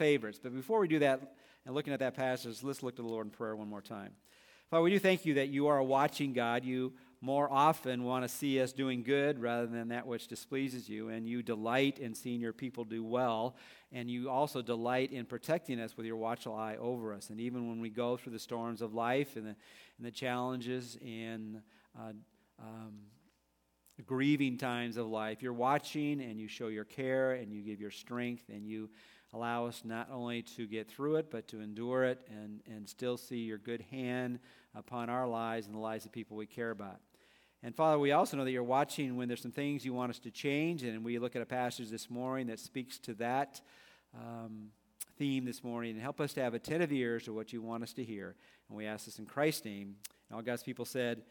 favorites. But before we do that, and looking at that passage, let's look to the Lord in prayer one more time. Father, we do thank you that you are a watching God. You more often want to see us doing good rather than that which displeases you, and you delight in seeing your people do well, and you also delight in protecting us with your watchful eye over us. And even when we go through the storms of life and the, and the challenges and uh, um, grieving times of life, you're watching and you show your care and you give your strength and you allow us not only to get through it, but to endure it and, and still see your good hand upon our lives and the lives of people we care about. And Father, we also know that you're watching when there's some things you want us to change, and we look at a passage this morning that speaks to that um, theme this morning, and help us to have attentive ears to what you want us to hear. And we ask this in Christ's name. And all God's people said,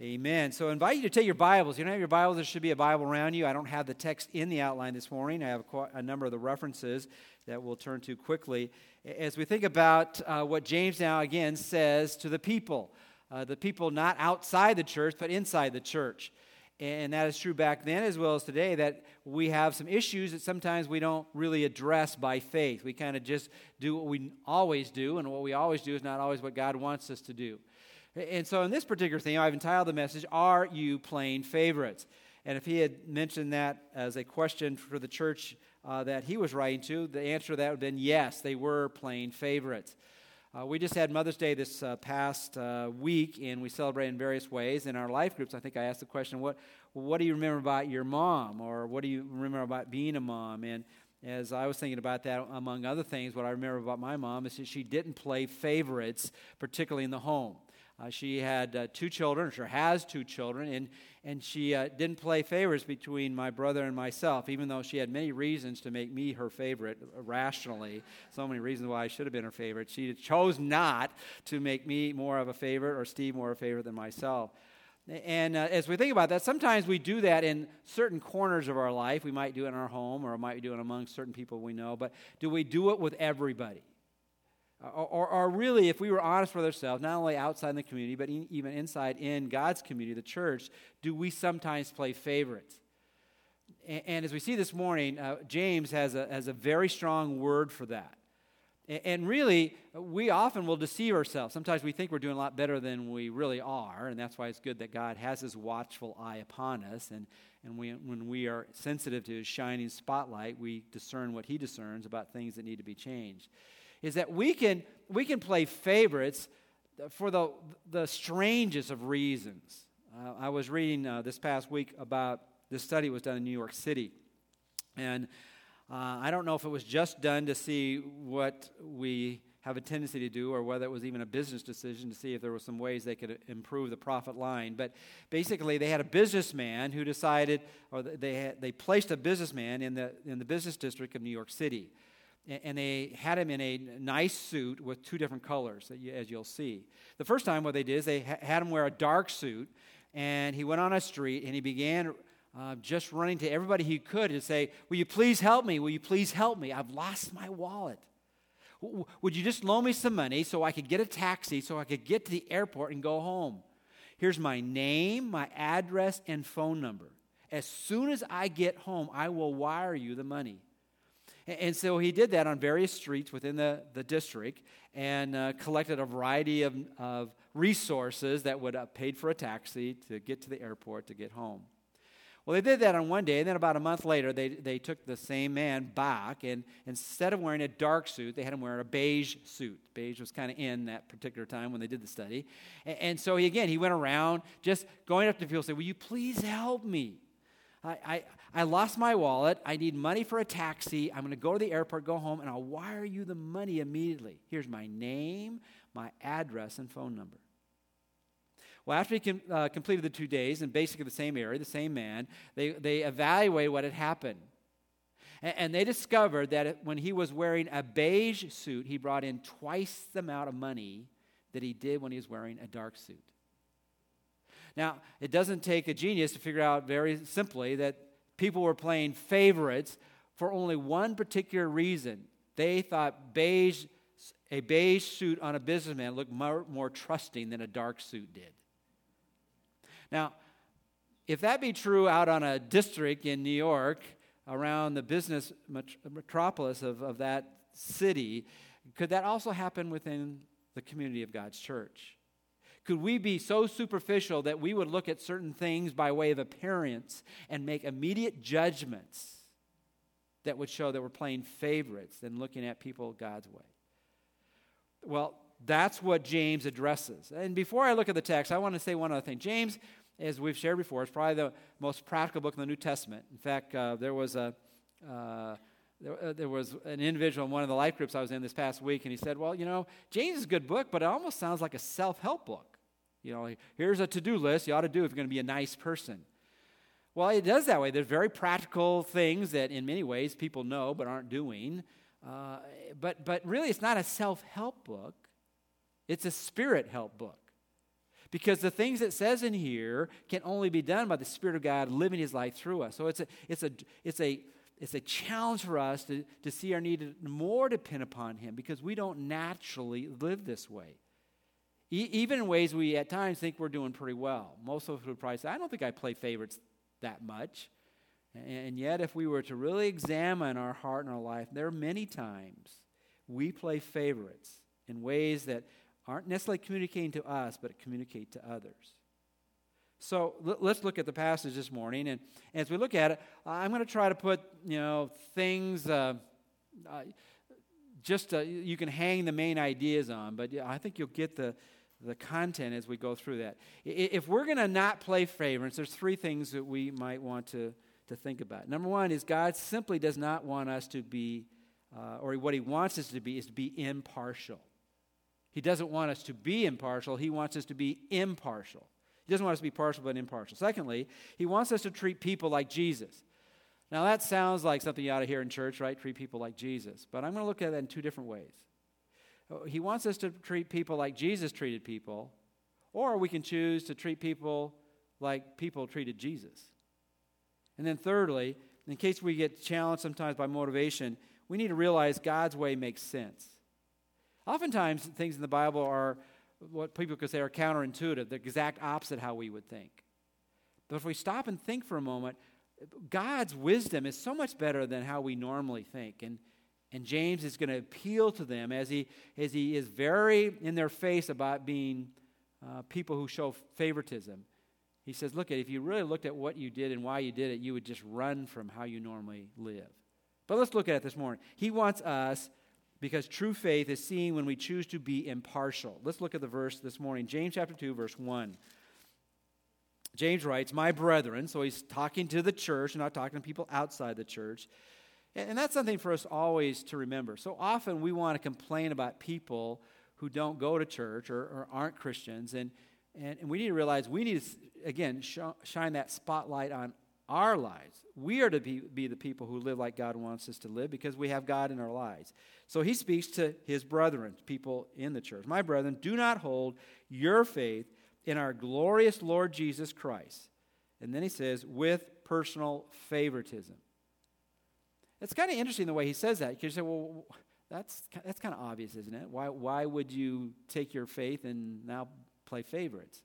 Amen. So I invite you to take your Bibles. You don't have your Bibles, there should be a Bible around you. I don't have the text in the outline this morning. I have a, number of the references that we'll turn to quickly as we think about uh, what James now again says to the people. Uh, the people not outside the church, but inside the church. And that is true back then as well as today, that we have some issues that sometimes we don't really address by faith. We kind of just do what we always do, and what we always do is not always what God wants us to do. And so, in this particular theme, I've entitled the message, Are You Playing Favorites? And if he had mentioned that as a question for the church uh, that he was writing to, the answer to that would have been yes, they were playing favorites. Uh, we just had Mother's Day this uh, past uh, week, and we celebrated in various ways. In our life groups, I think I asked the question, what, what do you remember about your mom? Or what do you remember about being a mom? And as I was thinking about that, among other things, what I remember about my mom is that she didn't play favorites, particularly in the home. Uh, she had uh, two children, or has two children, and, and she uh, didn't play favorites between my brother and myself, even though she had many reasons to make me her favorite uh, rationally. So many reasons why I should have been her favorite. She chose not to make me more of a favorite or Steve more of a favorite than myself. And uh, as we think about that, sometimes we do that in certain corners of our life. We might do it in our home or might do it among certain people we know, but do we do it with everybody? Or, or, really, if we were honest with ourselves, not only outside the community, but even inside in God's community, the church, do we sometimes play favorites? And, and as we see this morning, uh, James has a, has a very strong word for that. And, and really, we often will deceive ourselves. Sometimes we think we're doing a lot better than we really are, and that's why it's good that God has his watchful eye upon us. And, and we, when we are sensitive to his shining spotlight, we discern what he discerns about things that need to be changed is that we can, we can play favorites for the, the strangest of reasons. Uh, I was reading uh, this past week about this study was done in New York City. And uh, I don't know if it was just done to see what we have a tendency to do or whether it was even a business decision to see if there were some ways they could improve the profit line. But basically, they had a businessman who decided, or they, had, they placed a businessman in the, in the business district of New York City and they had him in a nice suit with two different colors, as you'll see. The first time, what they did is they had him wear a dark suit, and he went on a street and he began uh, just running to everybody he could to say, Will you please help me? Will you please help me? I've lost my wallet. Would you just loan me some money so I could get a taxi so I could get to the airport and go home? Here's my name, my address, and phone number. As soon as I get home, I will wire you the money. And so he did that on various streets within the, the district and uh, collected a variety of, of resources that would have paid for a taxi to get to the airport to get home. Well, they did that on one day, and then about a month later, they, they took the same man back, and instead of wearing a dark suit, they had him wear a beige suit. Beige was kind of in that particular time when they did the study. And, and so, he, again, he went around just going up to people and saying, Will you please help me? I, I lost my wallet. I need money for a taxi. I'm going to go to the airport, go home, and I'll wire you the money immediately. Here's my name, my address, and phone number. Well, after he com- uh, completed the two days in basically the same area, the same man, they, they evaluated what had happened. And, and they discovered that when he was wearing a beige suit, he brought in twice the amount of money that he did when he was wearing a dark suit. Now, it doesn't take a genius to figure out very simply that people were playing favorites for only one particular reason. They thought beige, a beige suit on a businessman looked more, more trusting than a dark suit did. Now, if that be true out on a district in New York, around the business metropolis of, of that city, could that also happen within the community of God's church? Could we be so superficial that we would look at certain things by way of appearance and make immediate judgments that would show that we're playing favorites than looking at people God's way? Well, that's what James addresses. And before I look at the text, I want to say one other thing. James, as we've shared before, is probably the most practical book in the New Testament. In fact, uh, there was a. Uh, there, uh, there, was an individual in one of the life groups I was in this past week, and he said, Well, you know, James is a good book, but it almost sounds like a self help book. You know, here's a to do list you ought to do if you're going to be a nice person. Well, it does that way. There's very practical things that, in many ways, people know but aren't doing. Uh, but, but really, it's not a self help book, it's a spirit help book. Because the things it says in here can only be done by the Spirit of God living His life through us. So it's a, it's a, it's a, it's a challenge for us to, to see our need to more depend upon Him because we don't naturally live this way. E- even in ways we at times think we're doing pretty well. Most of us would probably say, I don't think I play favorites that much. And yet, if we were to really examine our heart and our life, there are many times we play favorites in ways that aren't necessarily communicating to us, but communicate to others. So let's look at the passage this morning. And as we look at it, I'm going to try to put, you know, things uh, uh, just uh, you can hang the main ideas on, but I think you'll get the, the content as we go through that. If we're going to not play favorites, there's three things that we might want to, to think about. Number one is God simply does not want us to be, uh, or what He wants us to be, is to be impartial. He doesn't want us to be impartial, He wants us to be impartial. He doesn't want us to be partial but impartial. Secondly, he wants us to treat people like Jesus. Now, that sounds like something you ought to hear in church, right? Treat people like Jesus. But I'm going to look at that in two different ways. He wants us to treat people like Jesus treated people, or we can choose to treat people like people treated Jesus. And then, thirdly, in case we get challenged sometimes by motivation, we need to realize God's way makes sense. Oftentimes, things in the Bible are what people could say are counterintuitive, the exact opposite how we would think. But if we stop and think for a moment, God's wisdom is so much better than how we normally think. And, and James is going to appeal to them as he, as he is very in their face about being uh, people who show favoritism. He says, Look, if you really looked at what you did and why you did it, you would just run from how you normally live. But let's look at it this morning. He wants us because true faith is seen when we choose to be impartial. Let's look at the verse this morning, James chapter 2, verse 1. James writes, My brethren, so he's talking to the church, not talking to people outside the church. And that's something for us always to remember. So often we want to complain about people who don't go to church or, or aren't Christians. And, and, and, we need to realize we need to, again, sh- shine that spotlight on our lives. We are to be, be the people who live like God wants us to live because we have God in our lives. So he speaks to his brethren, people in the church. My brethren, do not hold your faith in our glorious Lord Jesus Christ. And then he says, with personal favoritism. It's kind of interesting the way he says that. You say, well, that's, that's kind of obvious, isn't it? Why, why would you take your faith and now play favorites?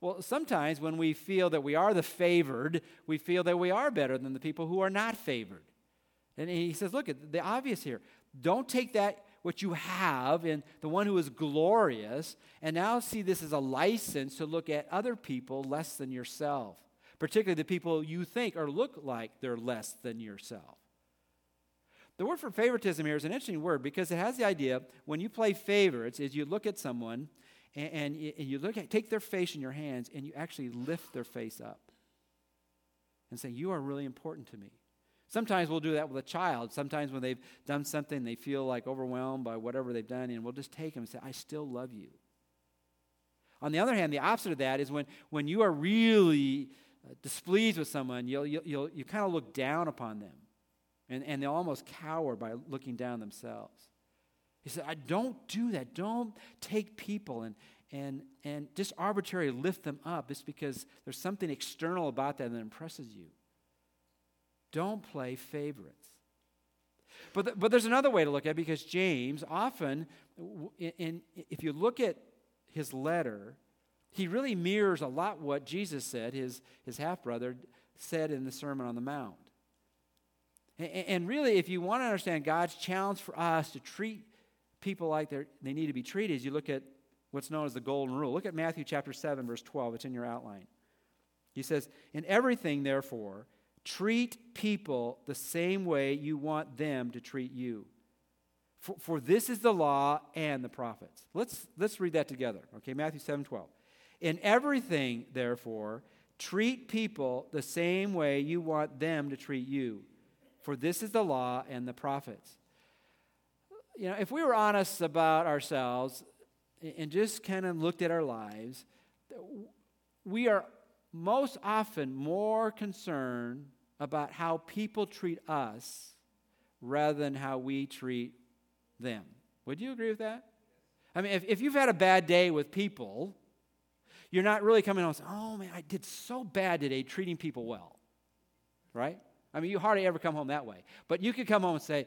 Well, sometimes when we feel that we are the favored, we feel that we are better than the people who are not favored. And he says, look at the obvious here. Don't take that what you have in the one who is glorious and now see this as a license to look at other people less than yourself, particularly the people you think or look like they're less than yourself. The word for favoritism here is an interesting word because it has the idea when you play favorites is you look at someone and, and, you look at take their face in your hands and you actually lift their face up and say, You are really important to me. Sometimes we'll do that with a child. Sometimes when they've done something, they feel like overwhelmed by whatever they've done, and we'll just take them and say, I still love you. On the other hand, the opposite of that is when, when you are really uh, displeased with someone, you'll, you'll, you'll you kind of look down upon them, and, and they'll almost cower by looking down themselves. He said, I don't do that. Don't take people and, and, and just arbitrarily lift them up just because there's something external about them that impresses you. Don't play favorites. But, the, but there's another way to look at it because James often, in, in, if you look at his letter, he really mirrors a lot what Jesus said, his, his half brother said in the Sermon on the Mount. And really, if you want to understand God's challenge for us to treat people like they need to be treated, you look at what's known as the golden rule. Look at Matthew chapter 7, verse 12. It's in your outline. He says, In everything, therefore, treat people the same way you want them to treat you. For, for this is the law and the prophets. Let's, let's read that together. Okay, Matthew 7 12. In everything, therefore, treat people the same way you want them to treat you. For this is the law and the prophets. You know, if we were honest about ourselves and just kind of looked at our lives, we are most often more concerned about how people treat us rather than how we treat them. Would you agree with that? I mean, if, if you've had a bad day with people, you're not really coming home saying, oh man, I did so bad today treating people well. Right? I mean, you hardly ever come home that way. But you could come home and say,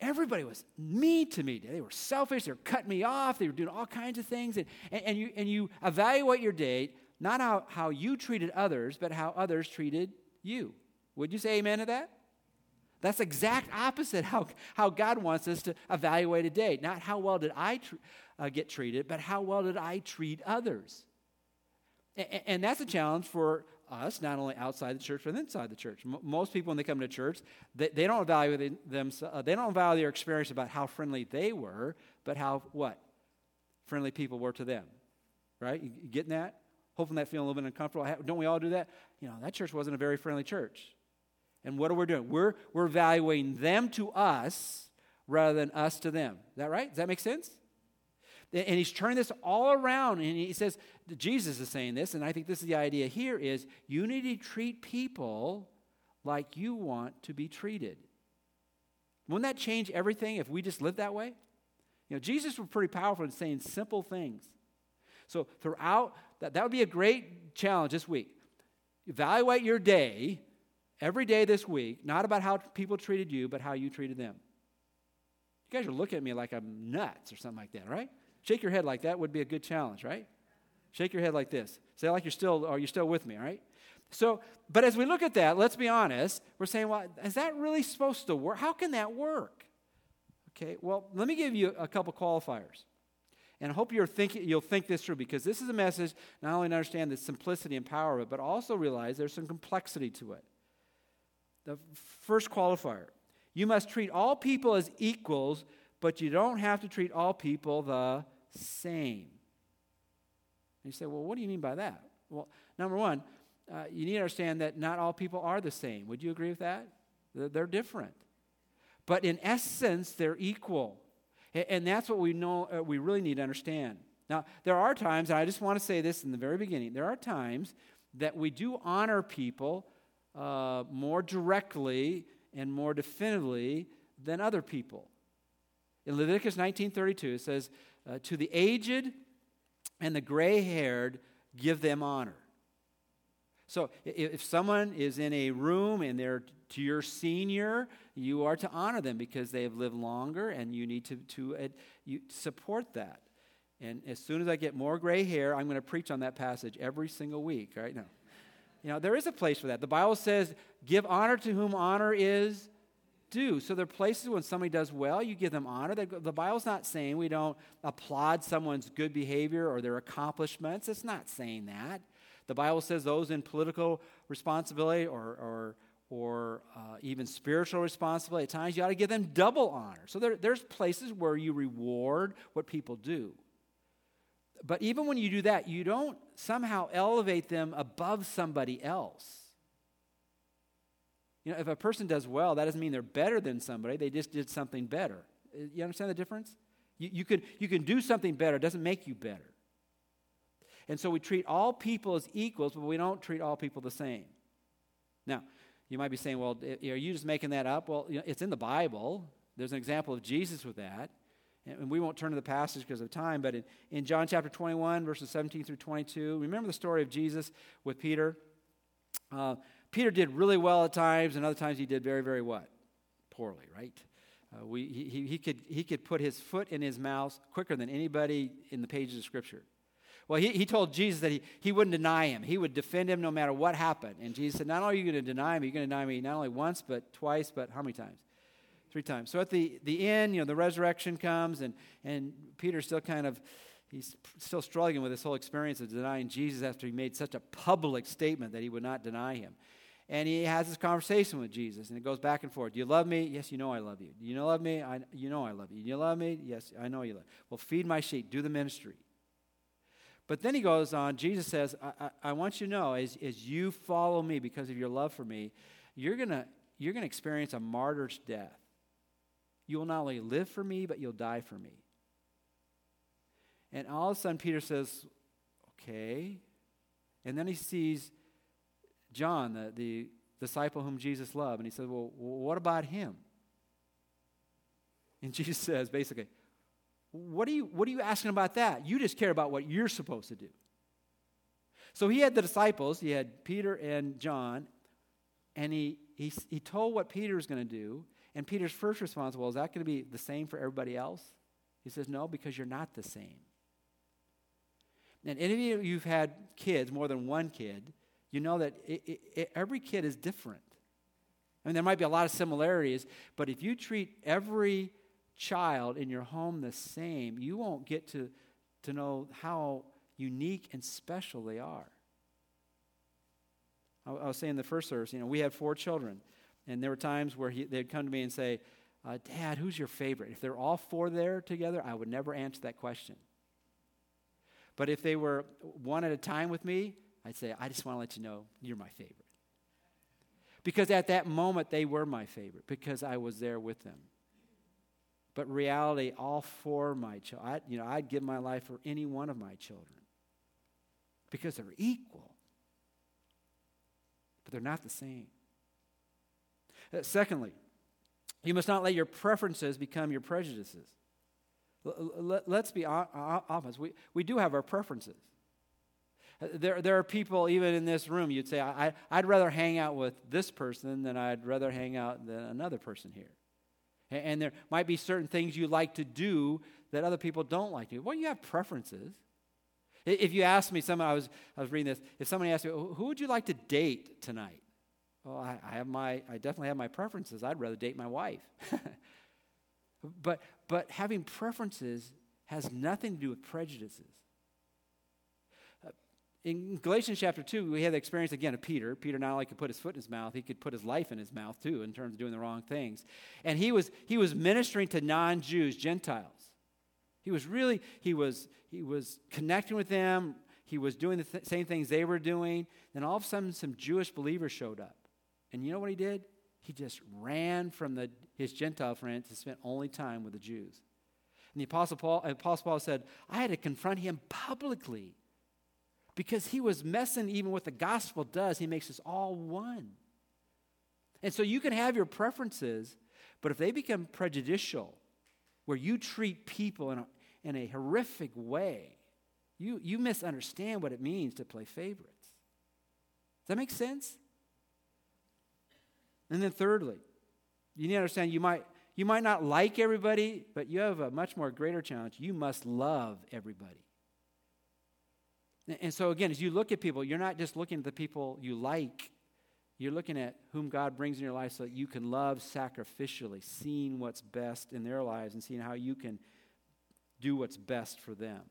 everybody was mean to me. They were selfish. They were cutting me off. They were doing all kinds of things. And, and, and you, and you evaluate your date, not how, how you treated others, but how others treated you. Would you say amen to that? That's exact opposite how, how God wants us to evaluate a date. Not how well did I tr- uh, get treated, but how well did I treat others. And, and that's a challenge for us, not only outside the church, but inside the church. M- most people, when they come to church, they, they don't evaluate them, uh, they don't evaluate their experience about how friendly they were, but how, what? Friendly people were to them. Right? You, you getting that? Hoping that feeling a little bit uncomfortable. Don't we all do that? You know, that church wasn't a very friendly church. And what are we doing? We're, we're evaluating them to us rather than us to them. Is that right? Does that make sense? And he's turning this all around, and he says, Jesus is saying this, and I think this is the idea here is you need to treat people like you want to be treated. Wouldn't that change everything if we just lived that way? You know, Jesus was pretty powerful in saying simple things. So throughout, that, that would be a great challenge this week. Evaluate your day every day this week, not about how people treated you, but how you treated them. You guys are looking at me like I'm nuts or something like that, right? Shake your head like that would be a good challenge, right? Shake your head like this. Say like you're still, are you still with me, all right? So, but as we look at that, let's be honest, we're saying, well, is that really supposed to work? How can that work? Okay, well, let me give you a couple qualifiers. And I hope you're thinking, you'll think this through because this is a message not only to understand the simplicity and power of it, but also realize there's some complexity to it. The first qualifier you must treat all people as equals, but you don't have to treat all people the same. And you say, well, what do you mean by that? Well, number one, uh, you need to understand that not all people are the same. Would you agree with that? They're, they're different. But in essence, they're equal. And that's what we know uh, we really need to understand. Now, there are times, and I just want to say this in the very beginning, there are times that we do honor people uh, more directly and more definitively than other people. In Leviticus 19:32 it says, uh, "To the aged and the gray-haired give them honor." So if someone is in a room and they're to your senior, you are to honor them because they have lived longer and you need to, to uh, you support that. And as soon as I get more gray hair, I'm going to preach on that passage every single week, right? now. You know, there is a place for that. The Bible says, give honor to whom honor is due. So there are places when somebody does well, you give them honor. The, the Bible's not saying we don't applaud someone's good behavior or their accomplishments. It's not saying that. The Bible says those in political responsibility or, or, or uh, even spiritual responsibility, at times you ought to give them double honor. So there, there's places where you reward what people do. But even when you do that, you don't somehow elevate them above somebody else. You know, if a person does well, that doesn't mean they're better than somebody, they just did something better. You understand the difference? You, you, can, you can do something better, it doesn't make you better. And so we treat all people as equals, but we don't treat all people the same. Now, you might be saying, well, are you just making that up? Well, you know, it's in the Bible. There's an example of Jesus with that. And we won't turn to the passage because of time, but in, in John chapter 21, verses 17 through 22, remember the story of Jesus with Peter? Uh, Peter did really well at times, and other times he did very, very what? Poorly, right? Uh, we, he, he, could, he could put his foot in his mouth quicker than anybody in the pages of Scripture. Well, he, he told Jesus that he, he wouldn't deny him. He would defend him no matter what happened. And Jesus said, Not only are you going to deny me, you're going to deny me not only once, but twice, but how many times? Three times. So at the, the end, you know, the resurrection comes, and, and Peter's still kind of, he's still struggling with this whole experience of denying Jesus after he made such a public statement that he would not deny him. And he has this conversation with Jesus, and it goes back and forth. Do you love me? Yes, you know I love you. Do you love me? I, you know I love you. Do you love me? Yes, I know you love. Me. Well, feed my sheep. Do the ministry. But then he goes on, Jesus says, I, I, I want you to know, as, as you follow me because of your love for me, you're going you're going to experience a martyr's death. You will not only live for me, but you'll die for me. And all of a sudden, Peter says, Okay. And then he sees John, the, the disciple whom Jesus loved, and he says, Well, what about him? And Jesus says, basically, what are, you, what are you asking about that? You just care about what you're supposed to do. So he had the disciples, he had Peter and John, and he, he, he told what Peter was going to do. And Peter's first response, well, is that going to be the same for everybody else? He says, no, because you're not the same. And any of you who've had kids, more than one kid, you know that it, it, it, every kid is different. I mean, there might be a lot of similarities, but if you treat every child in your home the same, you won't get to, to know how unique and special they are. I, I was saying in the first service, you know, we had four children, and there were times where he, they'd come to me and say, uh, Dad, who's your favorite? If they're all four there together, I would never answer that question. But if they were one at a time with me, I'd say, I just want to let you know you're my favorite. Because at that moment, they were my favorite because I was there with them. But reality, all four of my children, you know, I'd give my life for any one of my children because they're equal. But they're not the same. Uh, secondly, you must not let your preferences become your prejudices. Let's be honest. We, we do have our preferences. There, there are people, even in this room, you'd say, I, I'd rather hang out with this person than I'd rather hang out than another person here. And there might be certain things you like to do that other people don't like to do. Well, you have preferences. If you ask me, someone I was I was reading this. If somebody asked me, "Who would you like to date tonight?" Well, I, I have my I definitely have my preferences. I'd rather date my wife. but but having preferences has nothing to do with prejudices uh, in Galatians chapter 2, we had the experience again of Peter. Peter not only could put his foot in his mouth, he could put his life in his mouth too, in terms of doing the wrong things. And he was, he was ministering to non Jews, Gentiles. He was really, he was, he was connecting with them. He was doing the th- same things they were doing. Then all of a sudden, some Jewish believers showed up. And you know what he did? He just ran from the, his Gentile friends and spent only time with the Jews. And the Apostle Paul, Apostle Paul said, I had to confront him publicly because he was messing even what the gospel does. He makes us all one. And so you can have your preferences, but if they become prejudicial, where you treat people in a, in a horrific way, you, you misunderstand what it means to play favorites. Does that make sense? And then, thirdly, you need to understand you might, you might not like everybody, but you have a much more greater challenge. You must love everybody. And so, again, as you look at people, you're not just looking at the people you like, you're looking at whom God brings in your life so that you can love sacrificially, seeing what's best in their lives and seeing how you can do what's best for them.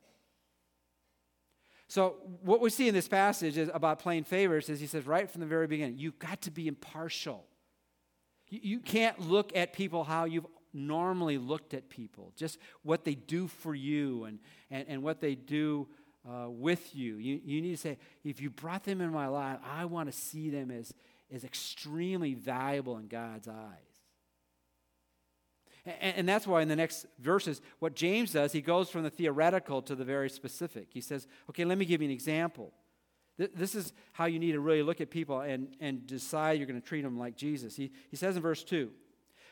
So, what we see in this passage is about playing favorites is he says right from the very beginning, you've got to be impartial. You, can't look at people how you've normally looked at people, just what they do for you and, and, and what they do uh, with you. you. You need to say, if you brought them in my life, I want to see them as, as extremely valuable in God's eyes. And that's why in the next verses, what James does, he goes from the theoretical to the very specific. He says, okay, let me give you an example. This is how you need to really look at people and, and decide you're going to treat them like Jesus. He, he says in verse 2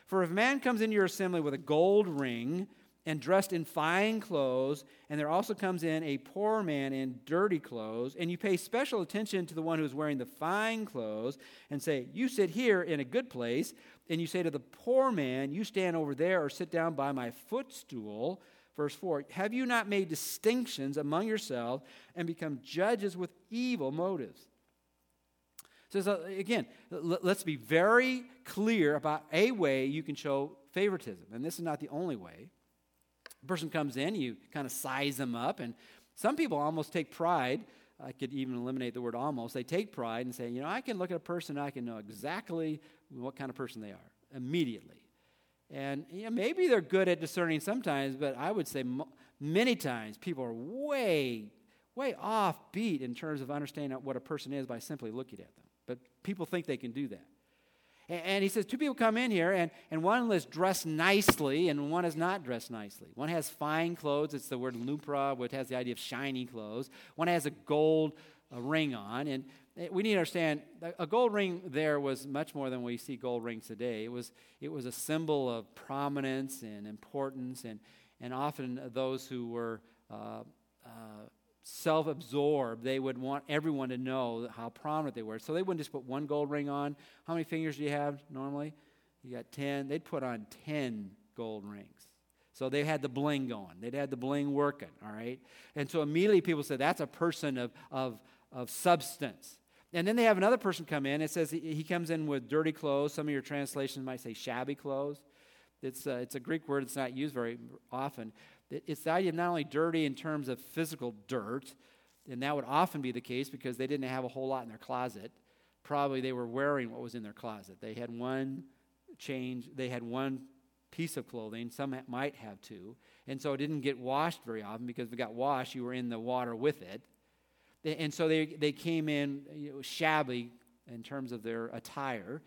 For if a man comes into your assembly with a gold ring, and dressed in fine clothes, and there also comes in a poor man in dirty clothes, and you pay special attention to the one who's wearing the fine clothes, and say, You sit here in a good place, and you say to the poor man, You stand over there or sit down by my footstool. Verse 4 Have you not made distinctions among yourselves and become judges with evil motives? So, uh, again, let's be very clear about a way you can show favoritism. And this is not the only way. A person comes in, you kind of size them up, and some people almost take pride. I could even eliminate the word almost. They take pride and say, you know, I can look at a person, and I can know exactly what kind of person they are immediately. And maybe they're good at discerning sometimes, but I would say many times people are way, way off beat in terms of understanding what a person is by simply looking at them. But people think they can do that. And he says, two people come in here, and, and one is dressed nicely, and one is not dressed nicely. One has fine clothes. It's the word lampra, which has the idea of shiny clothes. One has a gold uh, ring on. And we need to understand a gold ring there was much more than we see gold rings today. It was, it was a symbol of prominence and importance, and, and often those who were uh, uh, self absorbed, they would want everyone to know how prominent they were. So they wouldn't just put one gold ring on. How many fingers do you have normally? You got 10. They'd put on 10 gold rings. So they had the bling going. They'd had the bling working, all right? And so immediately people said, that's a person of, of, of substance. And then they have another person come in. It says he comes in with dirty clothes. Some of your translations might say shabby clothes. It's, uh, it's a Greek word, it's not used very often. It's the idea of not only dirty in terms of physical dirt, and that would often be the case because they didn't have a whole lot in their closet. Probably they were wearing what was in their closet. They had one change, they had one piece of clothing. Some might have two. And so it didn't get washed very often because if it got washed, you were in the water with it. And so they, they came in you know, shabby in terms of their attire.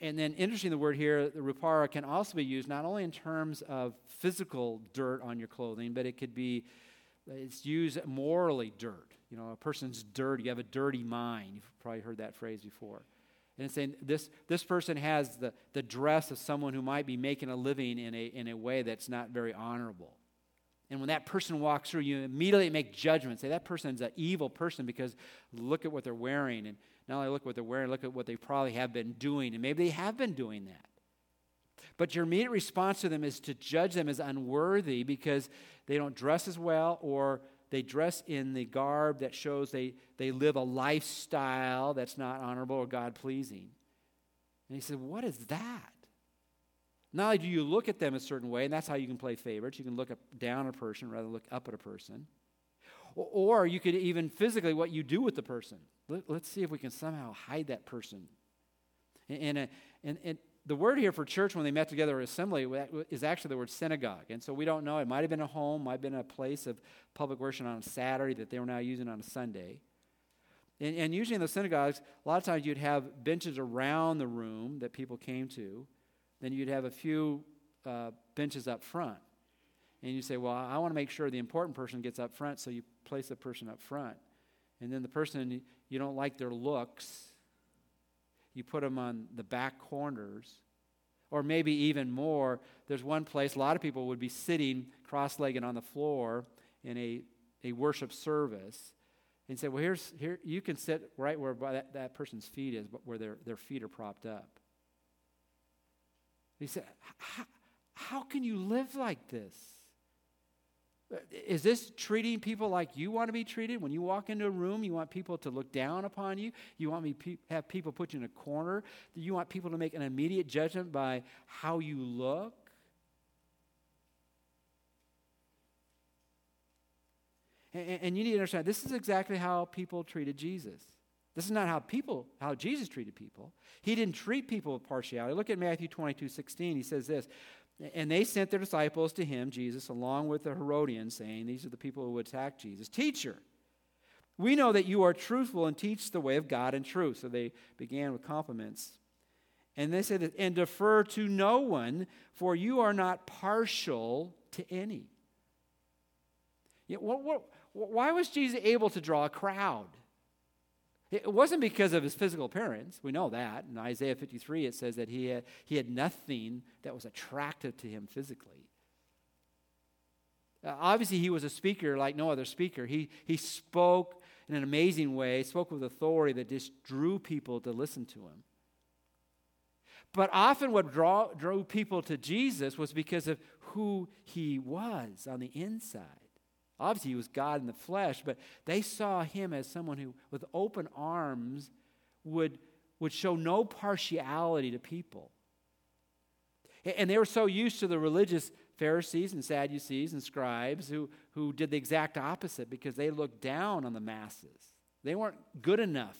And then, interesting, the word here, the rupara, can also be used not only in terms of physical dirt on your clothing, but it could be, it's used morally dirt. You know, a person's dirty, you have a dirty mind. You've probably heard that phrase before. And it's saying this, this person has the, the dress of someone who might be making a living in a, in a way that's not very honorable. And when that person walks through, you immediately make judgment. Say that person's an evil person because look at what they're wearing. And not only look at what they're wearing, look at what they probably have been doing. And maybe they have been doing that. But your immediate response to them is to judge them as unworthy because they don't dress as well or they dress in the garb that shows they, they live a lifestyle that's not honorable or God pleasing. And he said, What is that? Not only do you look at them a certain way, and that's how you can play favorites. You can look up, down a person rather than look up at a person. Or, you could even physically what you do with the person. Let, us see if we can somehow hide that person. And, and, uh, and, and the word here for church when they met together or assembly is actually the word synagogue. And so we don't know. It might have been a home, might have been a place of public worship on a Saturday that they were now using on a Sunday. And, and usually in the synagogues, a lot of times you'd have benches around the room that people came to then you'd have a few uh, benches up front. And you say, Well, I want to make sure the important person gets up front, so you place the person up front. And then the person you don't like their looks, you put them on the back corners. Or maybe even more, there's one place a lot of people would be sitting cross legged on the floor in a, a worship service and say, Well, here's, here, you can sit right where that, that person's feet is, but where their, their feet are propped up. He said, How can you live like this? Is this treating people like you want to be treated? When you walk into a room, you want people to look down upon you? You want me to have people put you in a corner? You want people to make an immediate judgment by how you look? And, and you need to understand this is exactly how people treated Jesus. This is not how people, how Jesus treated people. He didn't treat people with partiality. Look at Matthew 22, 16. He says this, and they sent their disciples to him, Jesus, along with the Herodians, saying, These are the people who attack Jesus. Teacher, we know that you are truthful and teach the way of God in truth. So they began with compliments. And they said, And defer to no one, for you are not partial to any. what, what, why was Jesus able to draw a crowd? It wasn't because of his physical appearance. We know that. In Isaiah 53, it says that he had, he had nothing that was attractive to him physically. Uh, obviously, he was a speaker like no other speaker. He, he spoke in an amazing way, spoke with authority that just drew people to listen to him. But often what draw, drew people to Jesus was because of who he was on the inside. Obviously, he was God in the flesh, but they saw him as someone who, with open arms, would, would show no partiality to people. And they were so used to the religious Pharisees and Sadducees and scribes who, who did the exact opposite because they looked down on the masses. They weren't good enough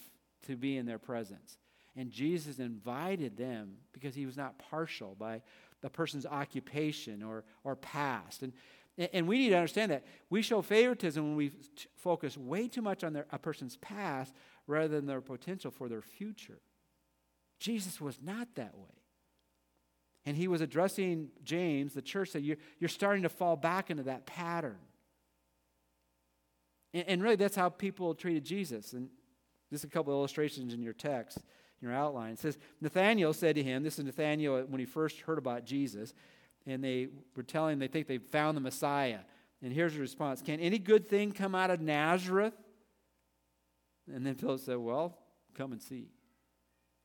to be in their presence. And Jesus invited them because he was not partial by the person's occupation or, or past. And, and we need to understand that. We show favoritism when we focus way too much on their, a person's past rather than their potential for their future. Jesus was not that way. And he was addressing James, the church, that you're, you're starting to fall back into that pattern. And, and really, that's how people treated Jesus. And just a couple illustrations in your text, in your outline. It says, Nathanael said to him, this is Nathanael when he first heard about Jesus, and they were telling they think they found the Messiah. And here's the response Can any good thing come out of Nazareth? And then Philip said, Well, come and see.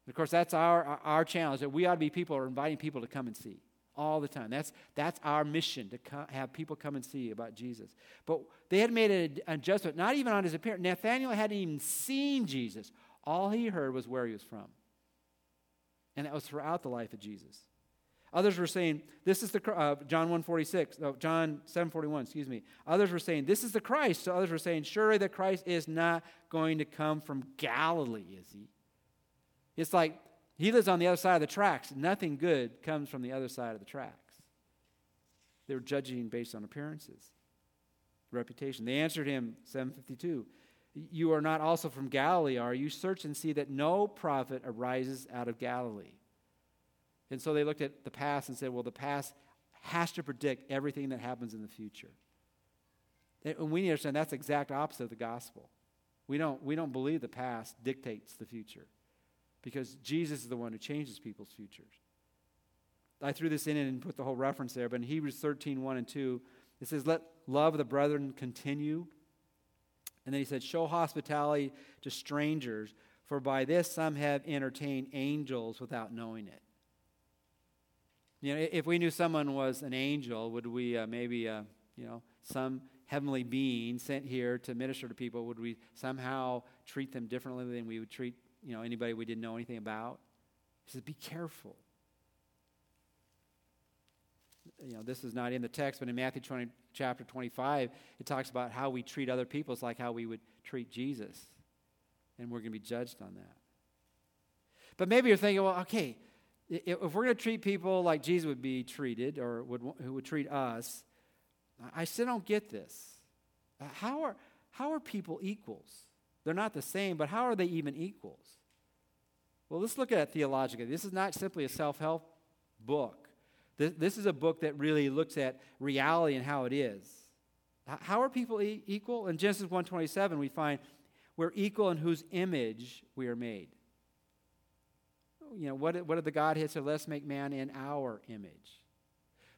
Of course, that's our, our challenge that we ought to be people are inviting people to come and see all the time. That's, that's our mission to come, have people come and see about Jesus. But they had made an adjustment, not even on his appearance. Nathanael hadn't even seen Jesus. All he heard was where he was from. And that was throughout the life of Jesus. Others were saying, this is the, uh, John 146, no, John 741, excuse me. Others were saying, this is the Christ. So others were saying, surely the Christ is not going to come from Galilee, is he? It's like he lives on the other side of the tracks. Nothing good comes from the other side of the tracks. They were judging based on appearances, reputation. They answered him, 752, You are not also from Galilee, are you? Search and see that no prophet arises out of Galilee. And so they looked at the past and said, Well, the past has to predict everything that happens in the future. And we need to understand that's the exact opposite of the gospel. We don't, we don't believe the past dictates the future because Jesus is the one who changes people's futures. I threw this in and put the whole reference there, but in Hebrews 13, 1 and 2, it says, Let love of the brethren continue. And then he said, Show hospitality to strangers, for by this some have entertained angels without knowing it. You know, if we knew someone was an angel, would we uh, maybe, uh, you know, some heavenly being sent here to minister to people, would we somehow treat them differently than we would treat you know, anybody we didn't know anything about. He says, be careful. You know, this is not in the text, but in Matthew 20, chapter 25, it talks about how we treat other people. It's like how we would treat Jesus. And we're going to be judged on that. But maybe you're thinking, well, okay, if we're going to treat people like Jesus would be treated or would, who would treat us, I still don't get this. How are, how are people equals? They're not the same, but how are they even equals? Well, let's look at it theologically. This is not simply a self help book. This, this, is a book that really looks at reality and how it is. How are people e- equal? In Genesis 1:27, we find we're equal in whose image we are made. You know, what, what did the Godhead say? Let's make man in our image.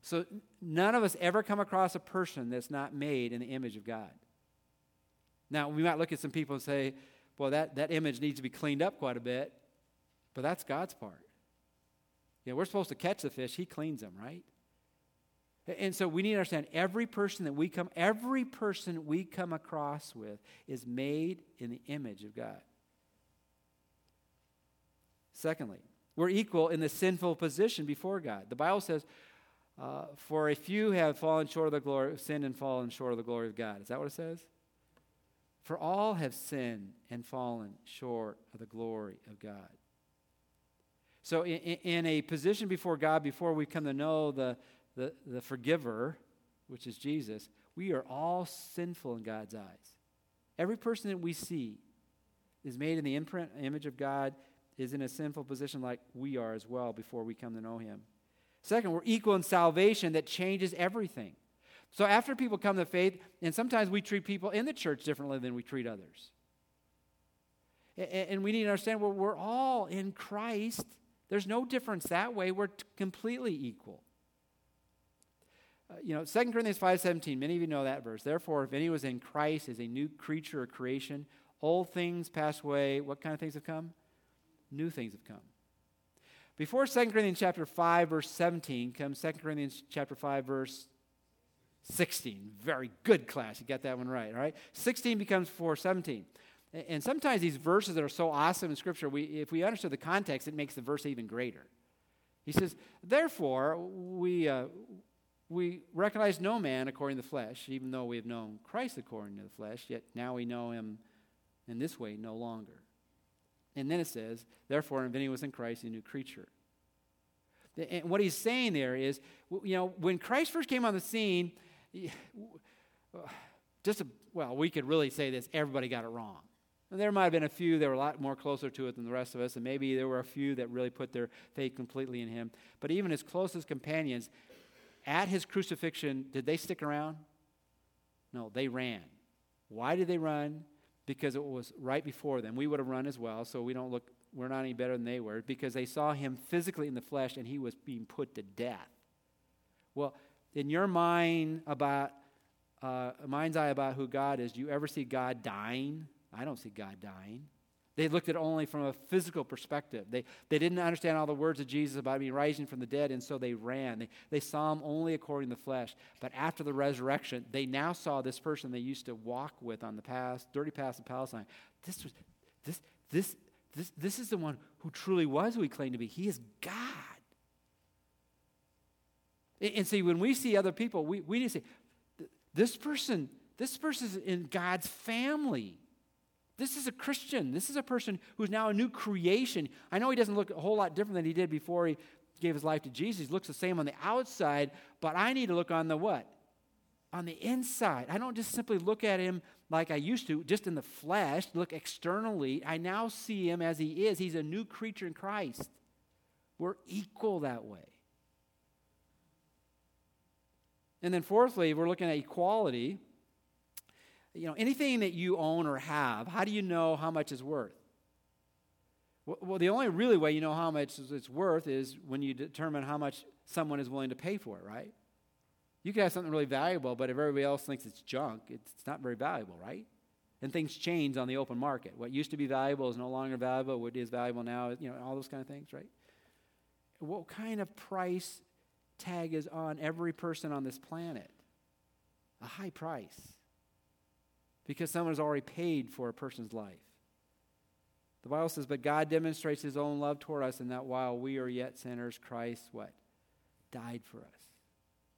So none of us ever come across a person that's not made in the image of God. Now, we might look at some people and say, well, that, that image needs to be cleaned up quite a bit, but that's God's part. You know, we're supposed to catch the fish, He cleans them, right? And so we need to understand every person that we come, every person we come across with is made in the image of God. Secondly, we're equal in the sinful position before God. The Bible says, uh, For a few have fallen short of the glory, sinned and fallen short of the glory of God. Is that what it says? For all have sinned and fallen short of the glory of God. So, in, in, a position before God, before we come to know the, the, the forgiver, which is Jesus, we are all sinful in God's eyes. Every person that we see is made in the imprint, image of God, is in a sinful position like we are as well before we come to know Him. Second, we're equal in salvation that changes everything. So after people come to faith, and sometimes we treat people in the church differently than we treat others. And we need to understand well, we're all in Christ. There's no difference that way. We're completely equal. Uh, you know, 2 Corinthians 5.17, many of you know that verse. Therefore, if any was in Christ is a new creature or creation, old things pass away. What kind of things have come? New things have come. Before 2 Corinthians chapter 5, verse 17 comes 2 Corinthians chapter 5, verse 16. Very good class. You got that one right, all right? 16 becomes 4, 17. And sometimes these verses that are so awesome in Scripture, we, if we understand the context, it makes the verse even greater. He says, Therefore, we, uh, we recognize no man according to the flesh, even though we have known Christ according to the flesh, yet now we know him in this way no longer. And then it says, Therefore, if anyone was in Christ, a new creature. And what he's saying there is, you know, when Christ first came on the scene, just a, well, we could really say this everybody got it wrong. And there might have been a few that were a lot more closer to it than the rest of us, and maybe there were a few that really put their faith completely in him. But even his closest companions, at his crucifixion, did they stick around? No, they ran. Why did they run? Because it was right before them. We would have run as well, so we don't look, we're not any better than they were, because they saw him physically in the flesh and he was being put to death. Well, in your mind about, uh, mind's eye about who God is, do you ever see God dying? I don't see God dying. They looked at it only from a physical perspective. They, they didn't understand all the words of Jesus about being rising from the dead, and so they ran. They, they saw him only according to the flesh. But after the resurrection, they now saw this person they used to walk with on the past, dirty paths of Palestine. This, was, this, this, this, this is the one who truly was who he claimed to be. He is God. And, and see, when we see other people, we, we need to say, this person, this person is in God's family. This is a Christian. This is a person who's now a new creation. I know he doesn't look a whole lot different than he did before he gave his life to Jesus. He looks the same on the outside, but I need to look on the what? On the inside. I don't just simply look at him like I used to, just in the flesh, look externally. I now see him as he is. He's a new creature in Christ. We're equal that way. And then, fourthly, we're looking at equality you know, anything that you own or have, how do you know how much it's worth? Well, the only really way you know how much it's worth is when you determine how much someone is willing to pay for it, right? You could have something really valuable, but if everybody else thinks it's junk, it's not very valuable, right? And things change on the open market. What used to be valuable is no longer valuable. What is valuable now, you know, all those kind of things, right? What kind of price tag is on every person on this planet? A high price because someone has already paid for a person's life. The Bible says, But God demonstrates his own love toward us in that while we are yet sinners, Christ what? Died for us.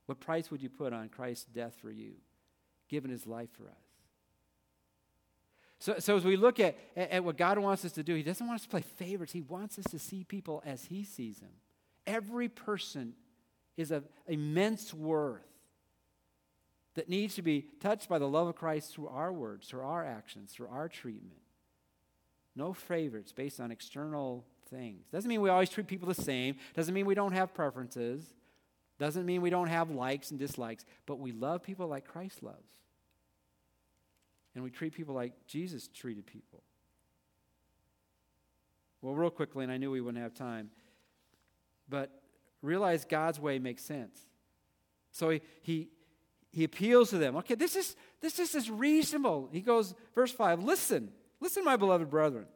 What price would you put on Christ's death for you, given his life for us? So, so as we look at, at, at what God wants us to do, he doesn't want us to play favorites. He wants us to see people as he sees them. Every person is of immense worth that needs to be touched by the love of Christ through our words, through our actions, through our treatment. No favorites based on external things. Doesn't mean we always treat people the same. Doesn't mean we don't have preferences. Doesn't mean we don't have likes and dislikes. But we love people like Christ loves. And we treat people like Jesus treated people. Well, real quickly, and I knew we wouldn't have time, but realize God's way makes sense. So he, he, he appeals to them. Okay, this is this is, is reasonable. He goes, verse 5, listen, listen, my beloved brethren.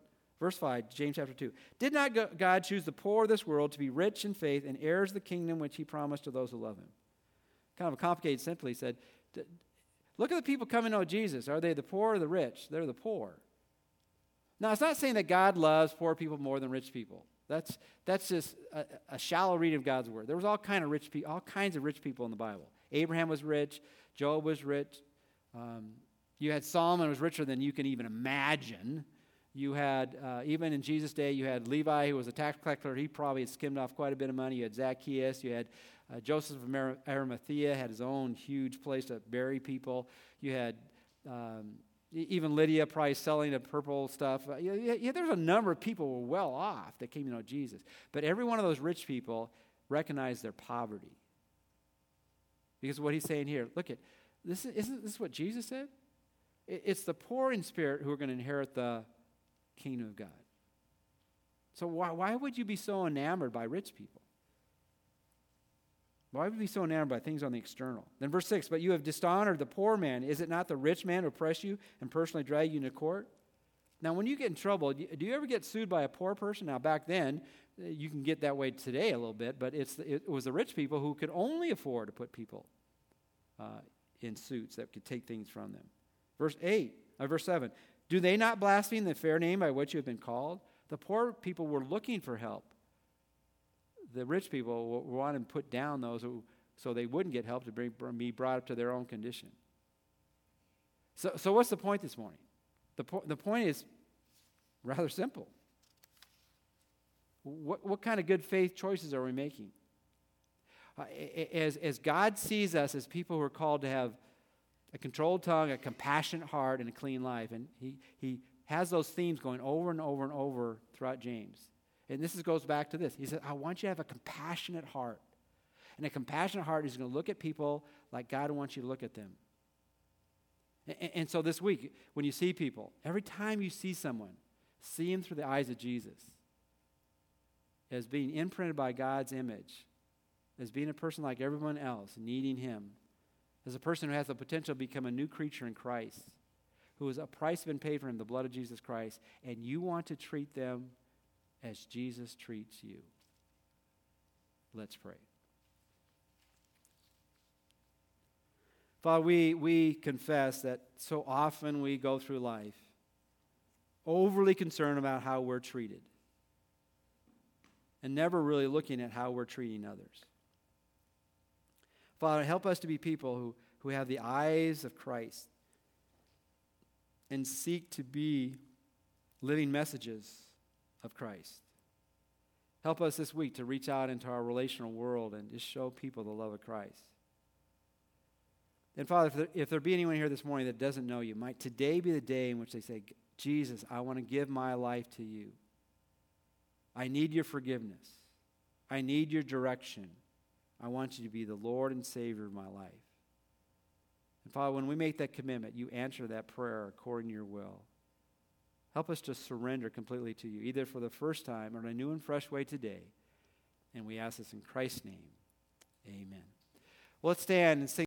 Verse 5, James chapter 2. Did not God choose the poor of this world to be rich in faith and heirs of the kingdom which he promised to those who love him? Kind of a complicated simply said, look at the people coming to know Jesus. Are they the poor or the rich? They're the poor. Now, it's not saying that God loves poor people more than rich people. That's, that's just a, a shallow reading of God's word. There was all kind of rich pe- all kinds of rich people in the Bible. Abraham was rich, Job was rich. Um, you had Solomon was richer than you can even imagine. You had, uh, even in Jesus' day, you had Levi, who was a tax collector. He probably had skimmed off quite a bit of money. You had Zacchaeus. You had uh, Joseph of Arimathea, had his own huge place to bury people. You had um, even Lydia probably selling the purple stuff. Uh, yeah, there's a number of people who were well off that came to know Jesus. But every one of those rich people recognized their poverty. Because what he's saying here, look at this isn't this what Jesus said? It's the poor in spirit who are going to inherit the kingdom of God. So why, why would you be so enamored by rich people? Why would you be so enamored by things on the external? Then verse 6, but you have dishonored the poor man. Is it not the rich man who oppress you and personally drag you into court? Now, when you get in trouble, do you ever get sued by a poor person? Now, back then, uh, you can get that way today a little bit, but it's, it was the rich people who could only afford to put people uh, in suits that could take things from them. Verse 8, uh, verse 7 Do they not blaspheme the fair name by which you have been called? The poor people were looking for help. The rich people wanted to put down those who, so they wouldn't get help to bring, be brought up to their own condition. So, so what's the point this morning? The, po- the point is rather simple. What, what kind of good faith choices are we making? Uh, as, as God sees us as people who are called to have a controlled tongue, a compassionate heart, and a clean life, and He, he has those themes going over and over and over throughout James. And this is, goes back to this. He said, I want you to have a compassionate heart. And a compassionate heart is going to look at people like God wants you to look at them. And, so this week, when you see people, every time you see someone, see them through the eyes of Jesus as being imprinted by God's image, as being a person like everyone else, needing Him, as a person who has the potential to become a new creature in Christ, who has a price been paid for him, the blood of Jesus Christ, and you want to treat them as Jesus treats you. Let's pray. Father, we, we confess that so often we go through life overly concerned about how we're treated and never really looking at how we're treating others. Father, help us to be people who, who have the eyes of Christ and seek to be living messages of Christ. Help us this week to reach out into our relational world and just show people the love of Christ. And Father, if there, if there be anyone here this morning that doesn't know you, might today be the day in which they say, Jesus, I want to give my life to you. I need your forgiveness. I need your direction. I want you to be the Lord and Savior of my life. And Father, when we make that commitment, you answer that prayer according to your will. Help us to surrender completely to you, either for the first time or in a new and fresh way today. And we ask this in Christ's name. Amen. Well, let's stand and sing.